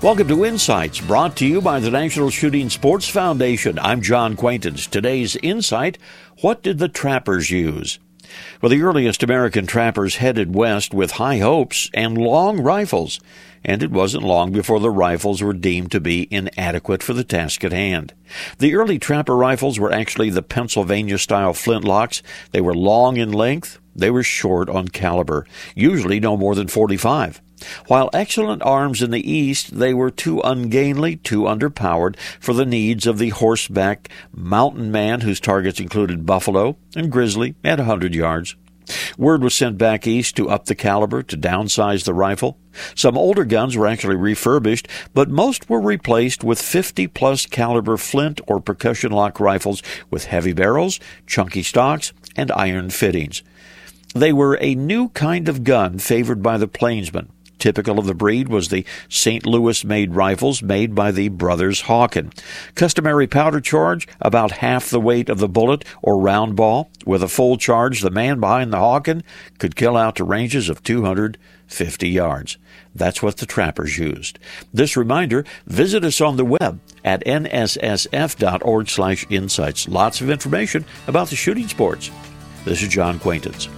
Welcome to Insights, brought to you by the National Shooting Sports Foundation. I'm John Quaintance. Today's insight What did the trappers use? Well, the earliest American trappers headed west with high hopes and long rifles, and it wasn't long before the rifles were deemed to be inadequate for the task at hand. The early trapper rifles were actually the Pennsylvania style flintlocks. They were long in length, they were short on caliber, usually no more than 45. While excellent arms in the East, they were too ungainly, too underpowered for the needs of the horseback mountain man whose targets included buffalo and grizzly at a 100 yards. Word was sent back east to up the caliber, to downsize the rifle. Some older guns were actually refurbished, but most were replaced with 50 plus caliber flint or percussion lock rifles with heavy barrels, chunky stocks, and iron fittings. They were a new kind of gun favored by the plainsmen. Typical of the breed was the St. Louis made rifles made by the brothers Hawken. Customary powder charge, about half the weight of the bullet or round ball. With a full charge, the man behind the Hawken could kill out to ranges of 250 yards. That's what the trappers used. This reminder, visit us on the web at nssf.org slash insights. Lots of information about the shooting sports. This is John Quaintance.